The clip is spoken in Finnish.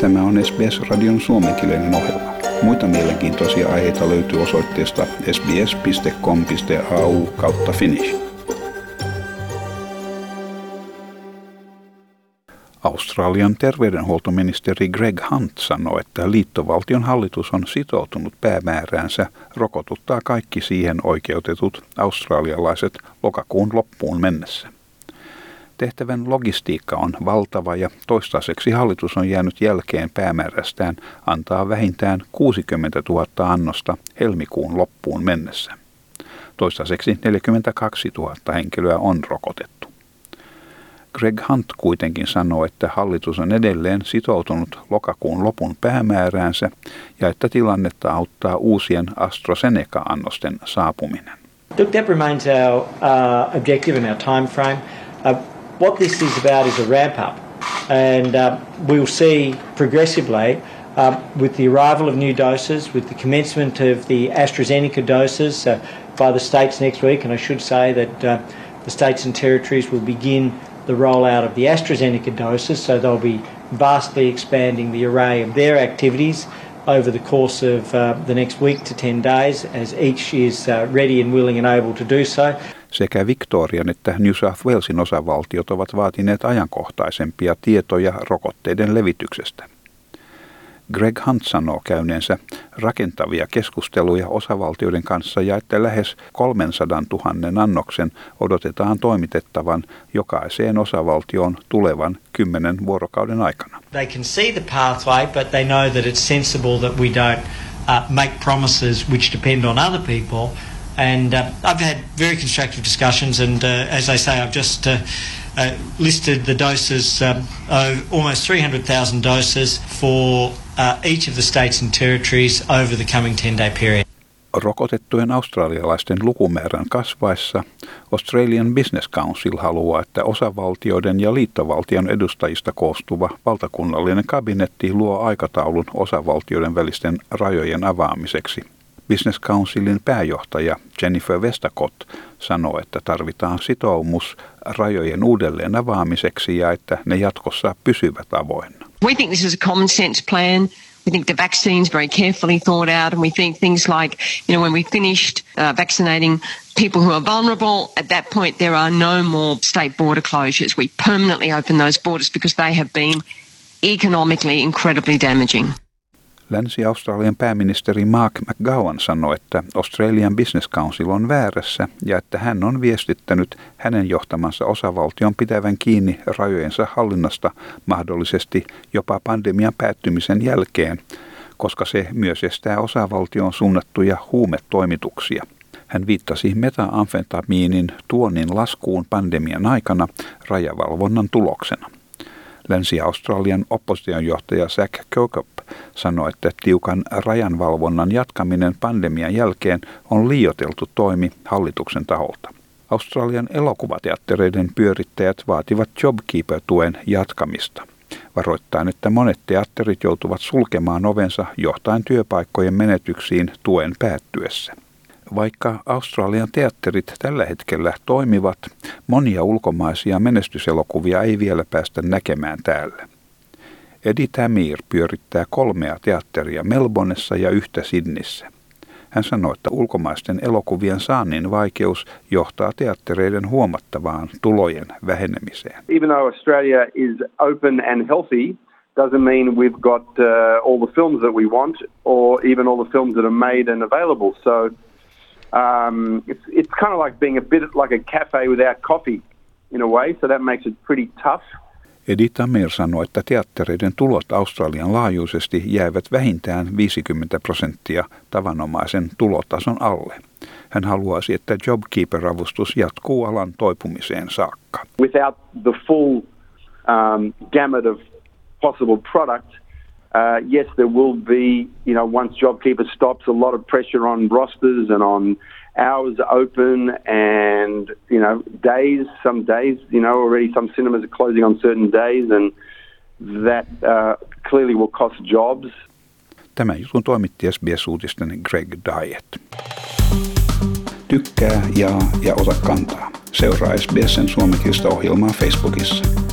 Tämä on SBS-radion suomenkielinen ohjelma. Muita mielenkiintoisia aiheita löytyy osoitteesta sbs.com.au kautta finnish. Australian terveydenhuoltoministeri Greg Hunt sanoi, että liittovaltion hallitus on sitoutunut päämääräänsä rokotuttaa kaikki siihen oikeutetut australialaiset lokakuun loppuun mennessä. Tehtävän logistiikka on valtava ja toistaiseksi hallitus on jäänyt jälkeen päämäärästään antaa vähintään 60 000 annosta helmikuun loppuun mennessä. Toistaiseksi 42 000 henkilöä on rokotettu. Greg Hunt kuitenkin sanoi, että hallitus on edelleen sitoutunut lokakuun lopun päämääräänsä ja että tilannetta auttaa uusien AstraZeneca-annosten saapuminen. Look, that remains our uh, objective and our time frame. Uh, what this is about is a ramp up, and uh, we'll see progressively uh, with the arrival of new doses, with the commencement of the AstraZeneca doses uh, by the states next week, and I should say that uh, the states and territories will begin the rollout of the AstraZeneca doses, so they'll be vastly expanding the array of their activities over the course of uh, the next week to 10 days as each is uh, ready and willing and able to do so. Sekä Victorian että New South Walesin osavaltiot ovat vaatineet ajankohtaisempia tietoja rokotteiden levityksestä. Greg Hunt sanoo käyneensä rakentavia keskusteluja osavaltioiden kanssa ja että lähes 300 000 annoksen odotetaan toimitettavan jokaiseen osavaltioon tulevan kymmenen vuorokauden aikana. They can see the pathway, but they know that it's sensible that we don't uh, make promises which depend on other people. And uh, I've had very constructive discussions, and uh, as I say, I've just uh, uh, listed the doses, um, almost 300,000 doses for uh, each of the states and territories over the coming 10-day period. Rokotettujen australialaisten lukumäärän kasvaessa Australian Business Council haluaa, että osavaltioiden ja liittovaltion edustajista koostuva valtakunnallinen kabinetti luo aikataulun osavaltioiden välisten rajojen avaamiseksi. Business Councilin pääjohtaja Jennifer Westacott sanoi, että tarvitaan sitoumus rajojen uudelleen avaamiseksi ja että ne jatkossa pysyvät avoinna. We think this is a common sense plan. We think the vaccine's very carefully thought out, and we think things like, you know, when we finished uh, vaccinating people who are vulnerable, at that point there are no more state border closures. We permanently open those borders because they have been economically incredibly damaging. Länsi-Australian pääministeri Mark McGowan sanoi, että Australian Business Council on väärässä ja että hän on viestittänyt hänen johtamansa osavaltion pitävän kiinni rajojensa hallinnasta mahdollisesti jopa pandemian päättymisen jälkeen, koska se myös estää osavaltioon suunnattuja huumetoimituksia. Hän viittasi metaamfetamiinin tuonnin laskuun pandemian aikana rajavalvonnan tuloksena. Länsi-Australian oppositionjohtaja Zach Kirkup sanoi, että tiukan rajanvalvonnan jatkaminen pandemian jälkeen on liioteltu toimi hallituksen taholta. Australian elokuvateattereiden pyörittäjät vaativat JobKeeper-tuen jatkamista. Varoittain, että monet teatterit joutuvat sulkemaan ovensa johtaen työpaikkojen menetyksiin tuen päättyessä. Vaikka Australian teatterit tällä hetkellä toimivat, monia ulkomaisia menestyselokuvia ei vielä päästä näkemään täällä. Edi Tamir pyörittää kolmea teatteria Melbourneessa ja yhtä Sidnissä. Hän sanoi, että ulkomaisten elokuvien saannin vaikeus johtaa teattereiden huomattavaan tulojen vähenemiseen. Even though Australia is open and healthy, doesn't mean we've got uh, all the films that we want or even all the films that are made and available. So um, it's, it's kind of like being a bit like a cafe without coffee in a way, so that makes it pretty tough. Edith Amir sanoi, että teattereiden tulot Australian laajuisesti jäävät vähintään 50 prosenttia tavanomaisen tulotason alle. Hän haluaisi, että JobKeeper-avustus jatkuu alan toipumiseen saakka. Without the full um, gamut of possible product, uh, yes, there will be, you know, once JobKeeper stops, a lot of pressure on rosters and on hours open and you know days some days you know already some cinemas are closing on certain days and that uh, clearly will cost jobs Tämä jutun toimitti SBS-uutisten Greg Diet. Tykkää, jaa ja ota kantaa. Seuraa SBSn suomenkielistä ohjelmaa Facebookissa.